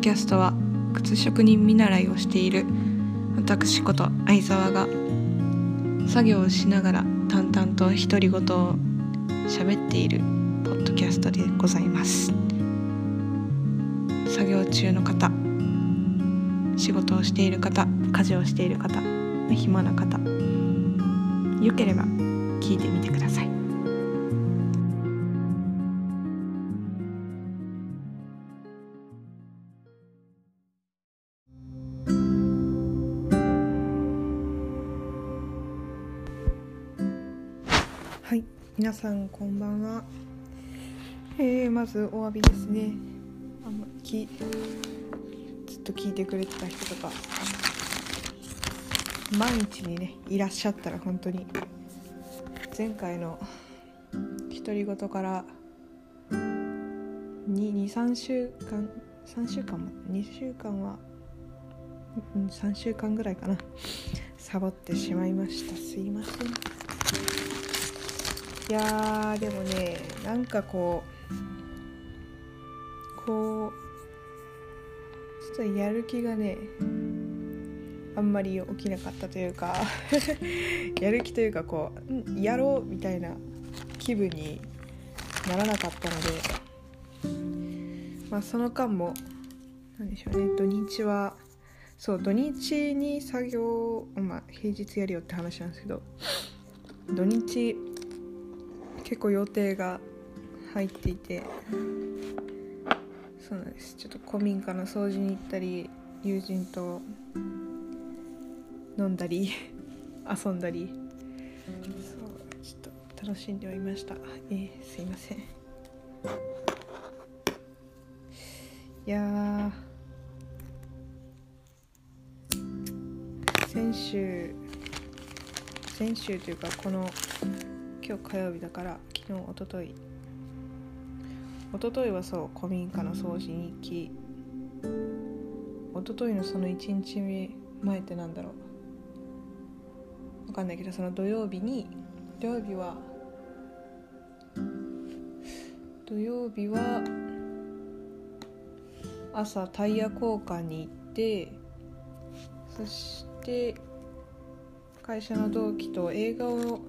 ドキャストは靴職人見習いをしている私こと相沢が作業をしながら淡々と独り言を喋っているポッドキャストでございます作業中の方仕事をしている方家事をしている方暇な方よければ聞いてみてくださいはい。皆さんこんばんは。えー、まずお詫びですね。あのきずっと聞いてくれてた人とか毎日にねいらっしゃったら本当に前回の独り言から23週間3週間も2週間は3週間ぐらいかなサボってしまいました。すいません。いやでもねなんかこうこうちょっとやる気がねあんまり起きなかったというか やる気というかこうやろうみたいな気分にならなかったのでまあその間も何でしょうね土日はそう土日に作業まあ平日やるよって話なんですけど土日結構予定が入っていてそうなんです。ちょっと古民家の掃除に行ったり友人と飲んだり 遊んだり。そうちょっと楽しんでおりました。えー、すいません。いや先週先週というかこの今日火曜日だから昨日おととい。おとといはそう古民家の掃除に行きおとといのその1日前ってなんだろう。わかんないけどその土曜日に土曜日は土曜日は朝タイヤ交換に行ってそして会社の同期と映画を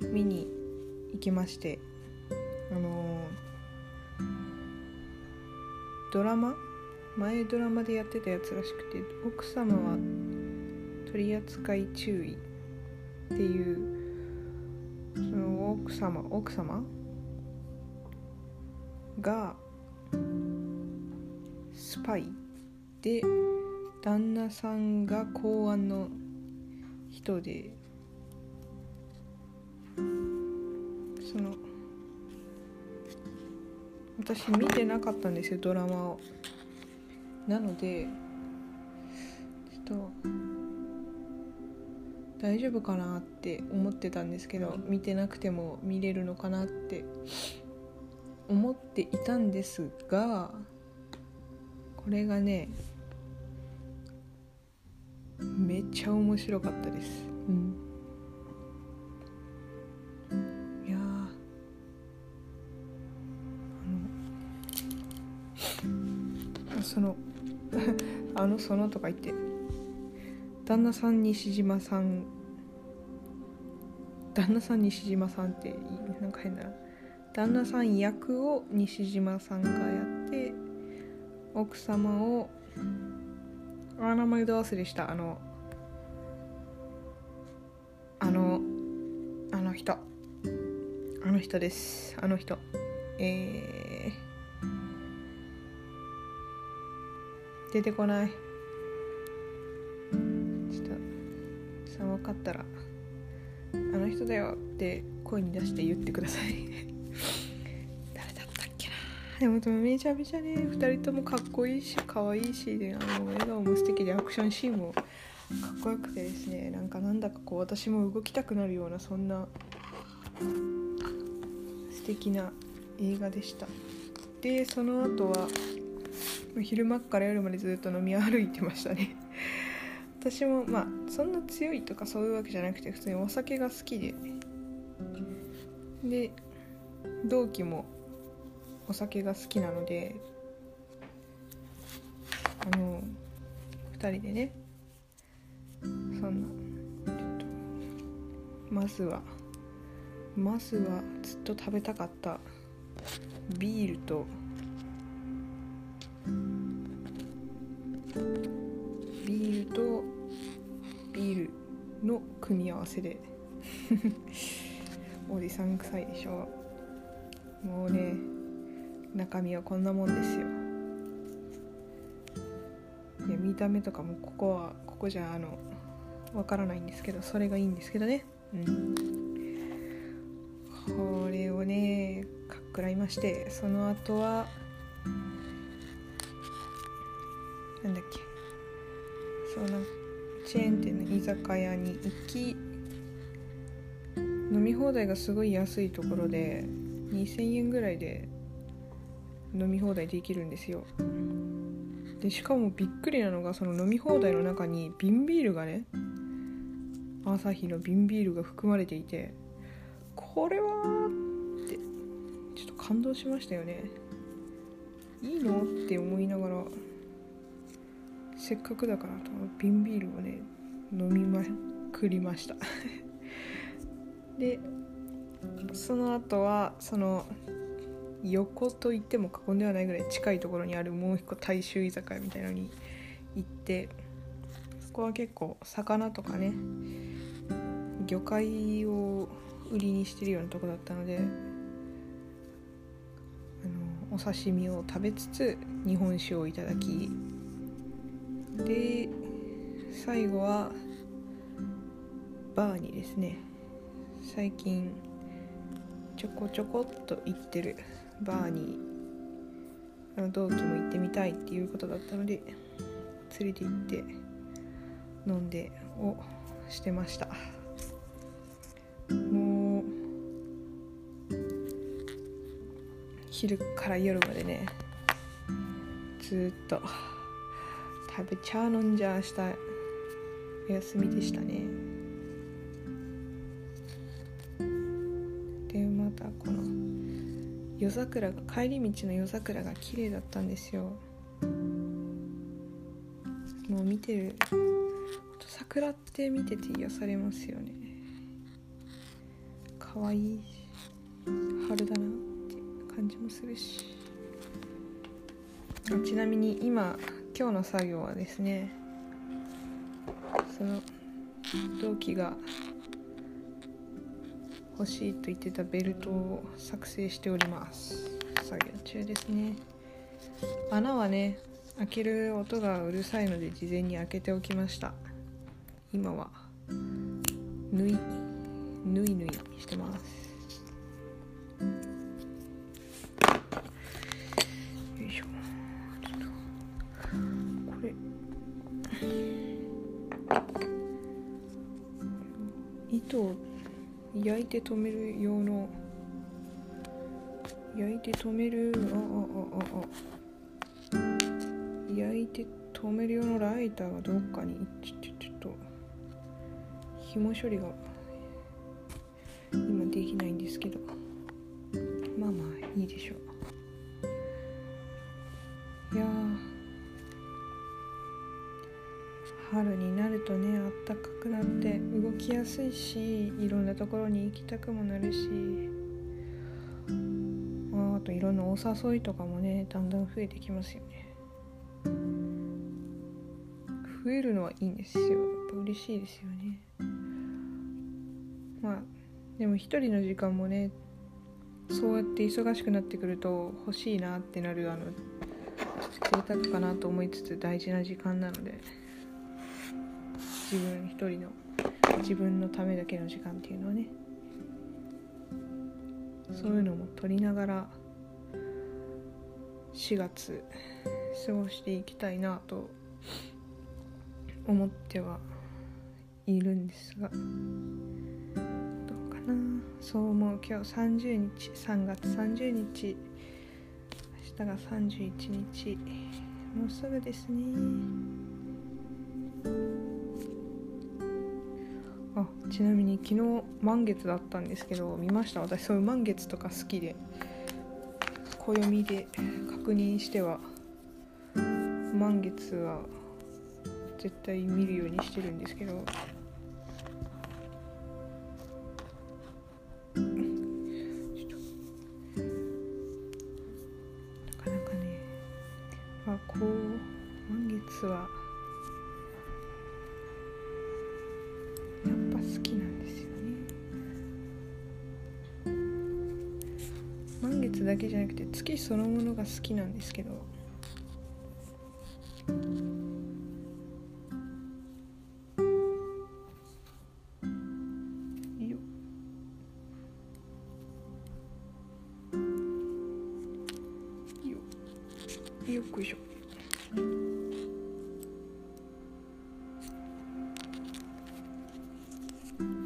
見に行きましてあの、ドラマ？前ドラマでやってたやつらしくて奥様は取扱い注意っていうその奥様奥様？がスパイで旦那さんが公安の人でその。私見てなかったんですよドラマを。なのでちょっと。大丈夫かなって思ってたんですけど見てなくても見れるのかなって思っていたんですがこれがねめっちゃ面白かったです。そのとか言って。旦那さん西島さん。旦那さん西島さんってなんか変だな。旦那さん役を西島さんがやって奥様をあ名前ど忘れした。あのあのあの人。あの人です。あの人。えー、出てこない。かったらあの人だよって声に出して言ってください。誰だったっけな。でもめちゃめちゃね2人ともかっこいいし可愛いしであの笑顔も素敵でアクションシーンもかっこよくてですねなんかなんだかこう私も動きたくなるようなそんな素敵な映画でした。でその後は昼間から夜までずっと飲み歩いてましたね。私もまあそんな強いとかそういうわけじゃなくて普通にお酒が好きで。で同期もお酒が好きなのであの2人でねそんなまずはまずはずっと食べたかったビールとビールとビールの組み合わせで。おじさん臭いでしょ。もうね中身はこんなもんですよ。で見た目とかもここはここじゃあのわからないんですけどそれがいいんですけどね。うん。これをねかっくらいましてその後はなんだっけ。そうなんかチェーン店の居酒屋に行き飲み放題がすごい安いところで2000円ぐらいで飲み放題できるんですよ。でしかもびっくりなのがその飲み放題の中に瓶ビールがねアサヒの瓶ビールが含まれていてこれはってちょっと感動しましたよね。いいの？って思いながらせっかくだからと瓶ビールをね飲みまくりました。でその後はその横と言っても過言ではないぐらい近いところにあるもう一個大衆居酒屋みたいなのに行ってそこは結構魚とかね魚介を売りにしてるようなとこだったのであのお刺身を食べつつ日本酒をいただきで最後はバーにですね。最近ちょこちょこっと行ってるバーにあの同期も行ってみたいっていうことだったので連れて行って飲んでをしてました。もう昼から夜までねずっと食べちゃ飲んじゃしたお休みでしたね。でまたこの夜桜帰り道の夜桜が綺麗だったんですよ。もう見てる桜って見てて癒されますよね。可愛い春だなって感じもするし。ちなみに今今日の作業はですねその同期が欲しいと言ってたベルトを作成しております。作業中ですね。穴はね開ける音がうるさいので事前に開けておきました。今は縫い縫い縫いしてます。焼いて止める用の焼いて止めるあああああ焼いて止める用のライターがどっかにちょちょちょっと紐処理が今できないんですけど。まあまあいいでしょう。春になるとねあったかくなって動きやすいしいろんなところに行きたくもなるし。ああといろんなお誘いとかもねだんだん増えてきますよね。増えるのはいいんですよ。やっぱ嬉しいですよね。まあでも一人の時間もねそうやって忙しくなってくると欲しいなってなるあの贅沢かなと思いつつ大事な時間なので。自分一人の自分のためだけの時間っていうのはね。そういうのも取りながら4月過ごしていきたいなと思ってはいるんですが。どうかな。そう思う。今日30日3月30日。明日が31日。もうすぐですね。あちなみに昨日満月だったんですけど見ました？私そういう満月とか好きで暦で確認しては満月は絶対見るようにしてるんですけどなかなかねあこう満月はだけじゃなくて月そのものが好きなんですけど。よ。よ。よっこいしょ。よい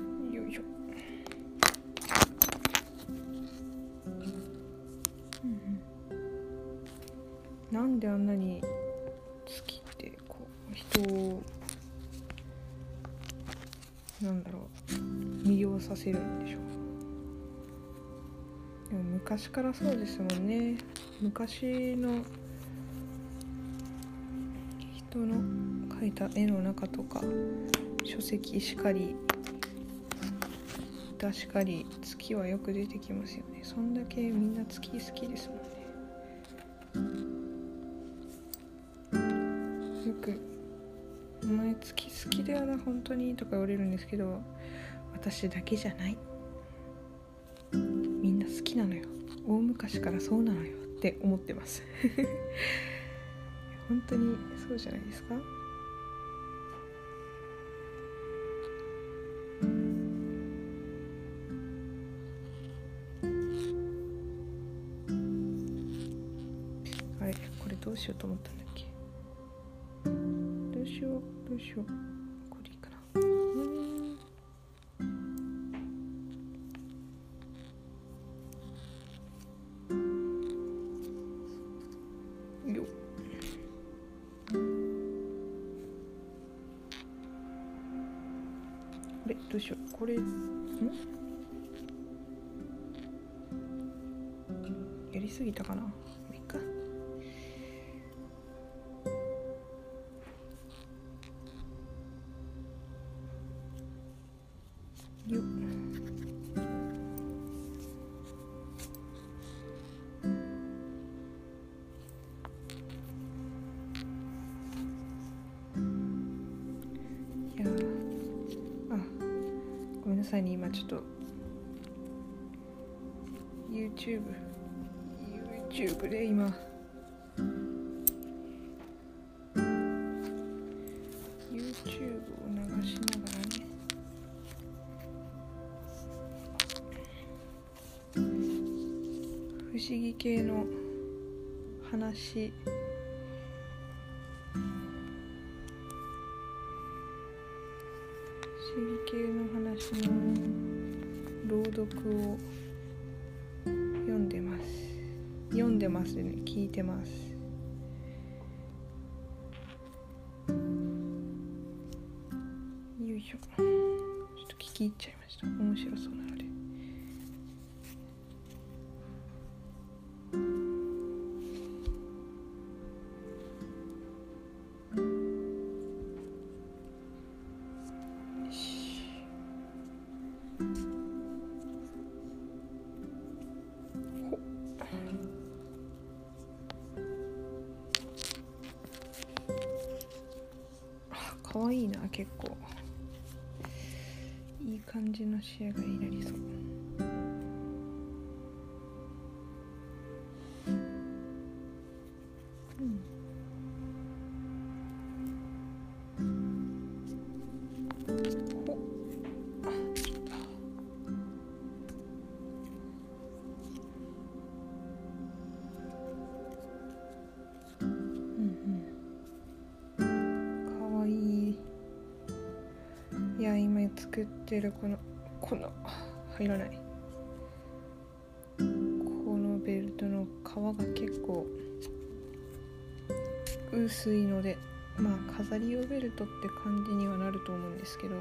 なんであんなに月ってこう人をなんだろう魅了させるんでしょう。でも昔からそうですもんね。昔の人の描いた絵の中とか書籍しかり歌しかり月はよく出てきますよね。そんだけみんな月好きですもんお前月好きだよな本当に」とか言われるんですけど私だけじゃないみんな好きなのよ大昔からそうなのよって思ってます。本当にそうじゃないですか？これいいかなよっ。あれ？どうしよう？これ？ん？やりすぎたかな？もう YouTube YouTube で今 YouTube を流しながらね不思議系の話ょ。ちょっと聞き入っちゃいました。面白そうなので。作ってるこのこの入らない。このベルトの皮が結構薄いのでまあ飾り用ベルトって感じにはなると思うんですけど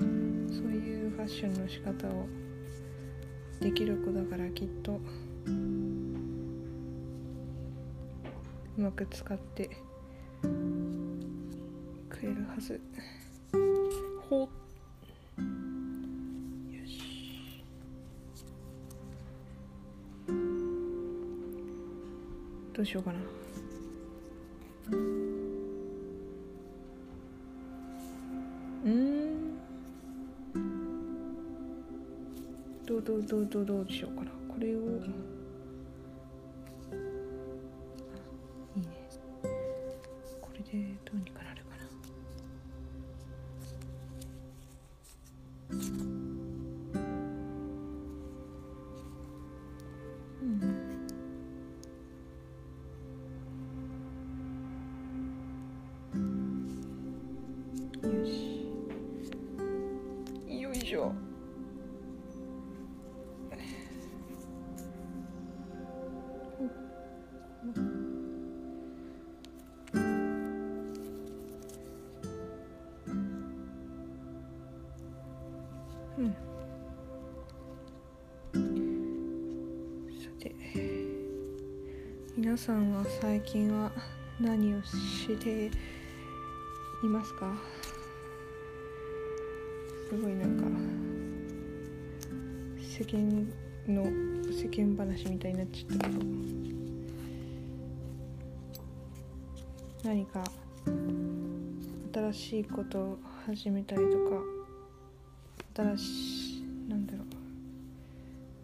そういうファッションの仕方をできる子だからきっとうまく使ってくれるはず。ほっよし。どうしようかな。うん。どうどうどうどうどうしようかな。これを。皆さんは最近は何をしていますか？すごいなんか世間の世間話みたいになっちゃったけど。何か新しいことを始めたりとか新しいなんだろ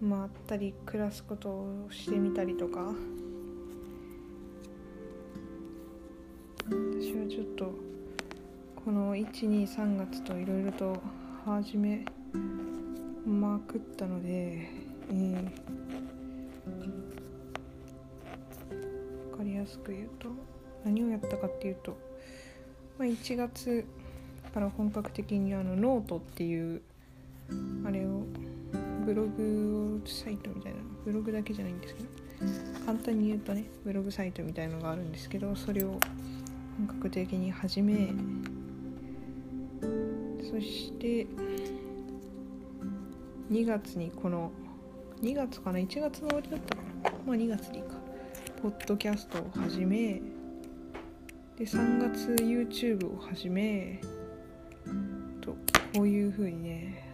う。まあったり暮らすことをしてみたりとか。この123月といろいろと始めまくったので、えー、分かりやすく言うと何をやったかっていうと、まあ、1月から本格的にあのノートっていうあれをブログサイトみたいなブログだけじゃないんですけど簡単に言うとねブログサイトみたいのがあるんですけどそれを本格的に始めそして2月にこの2月かな？1月の終わりだったかな？まあ2月でいいか。ポッドキャストを始めで3月 YouTube を始めとこういう風にね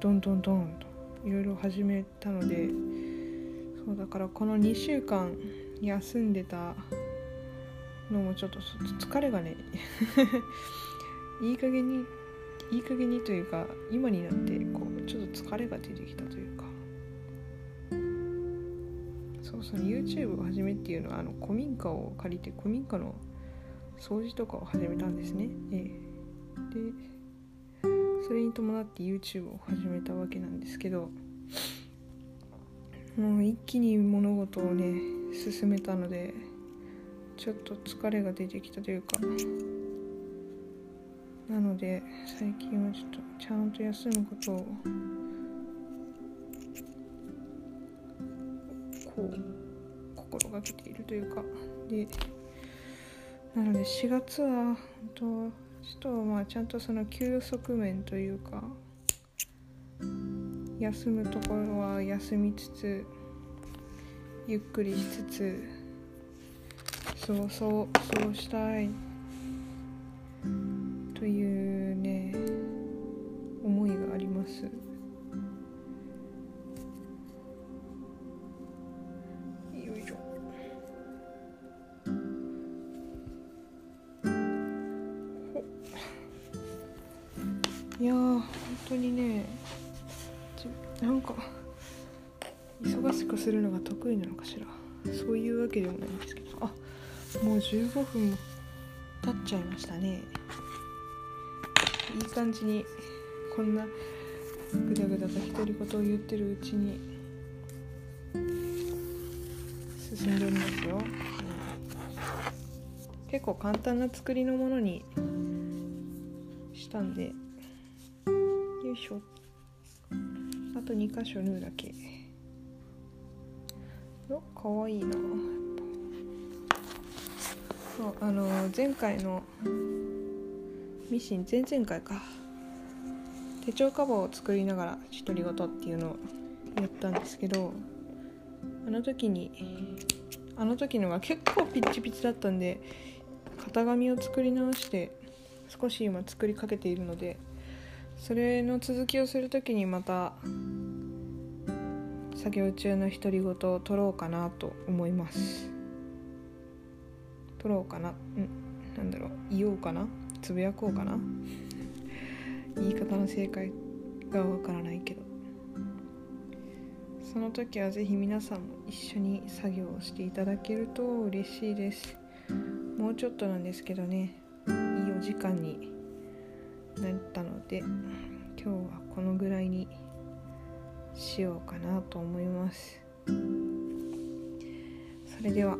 どんどんどんといろいろ始めたのでそうだからこの2週間休んでたのもちょっと疲れがね いい加減にいい加減にというか今になってこうちょっと疲れが出てきたというか。そうその YouTube を始めっていうのはあの古民家を借りて古民家の掃除とかを始めたんですね、ええ、でそれに伴って YouTube を始めたわけなんですけどもう一気に物事をね進めたのでちょっと疲れが出てきたというか。なので最近はちょっとちゃんと休むことをこう心がけているというか。でなので4月は本当ちょっとまあちゃんとその休息面というか休むところは休みつつゆっくりしつつそうそうそうしたいいやー本当にねなんか忙しくするのが得意なのかしら。そういうわけでもないんですけど。あもう15分も経っちゃいましたね。いい感じにこんなぐだぐだと独り言を言ってるうちに進んでおりますよ、結構簡単な作りのものにしたんでよいしょ。あと2箇所縫うだけ。よかわいいな。そうあの前回のミシン前々回か。手帳カバーを作りながら独り言っていうのをやったんですけどあの時にあの時のが結構ピッチピチだったんで型紙を作り直して少し今作りかけているのでそれの続きをする時にまた作業中の独り言を撮ろうかなと思います。撮ろうかな？うん。なんだろう。言おうかな？つぶやこうかな？言い方の正解がわからないけど。その時はぜひ皆さんも一緒に作業をしていただけると嬉しいです。もうちょっとなんですけどね。いいお時間になったので今日はこのぐらいにしようかなと思います。それでは、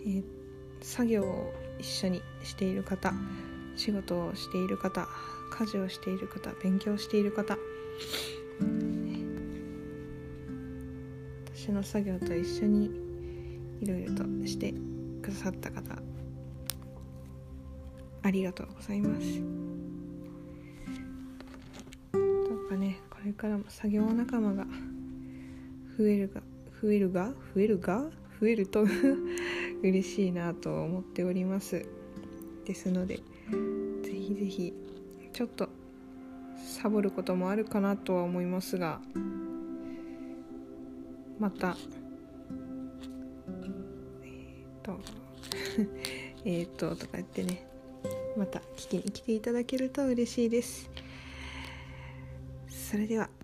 えー、作業を一緒にしている方仕事をしている方家事をしている方勉強している方私の作業と一緒にいろいろとしてくださった方ありがとうございます。どうかねこれからも作業仲間が増えるが増えるが？増えるが？増えると 嬉しいなと思っております。ですのでぜひぜひちょっとサボることもあるかなとは思いますがまたえっ、とえっととか言ってねまた聞きに来ていただけると嬉しいです。それでは。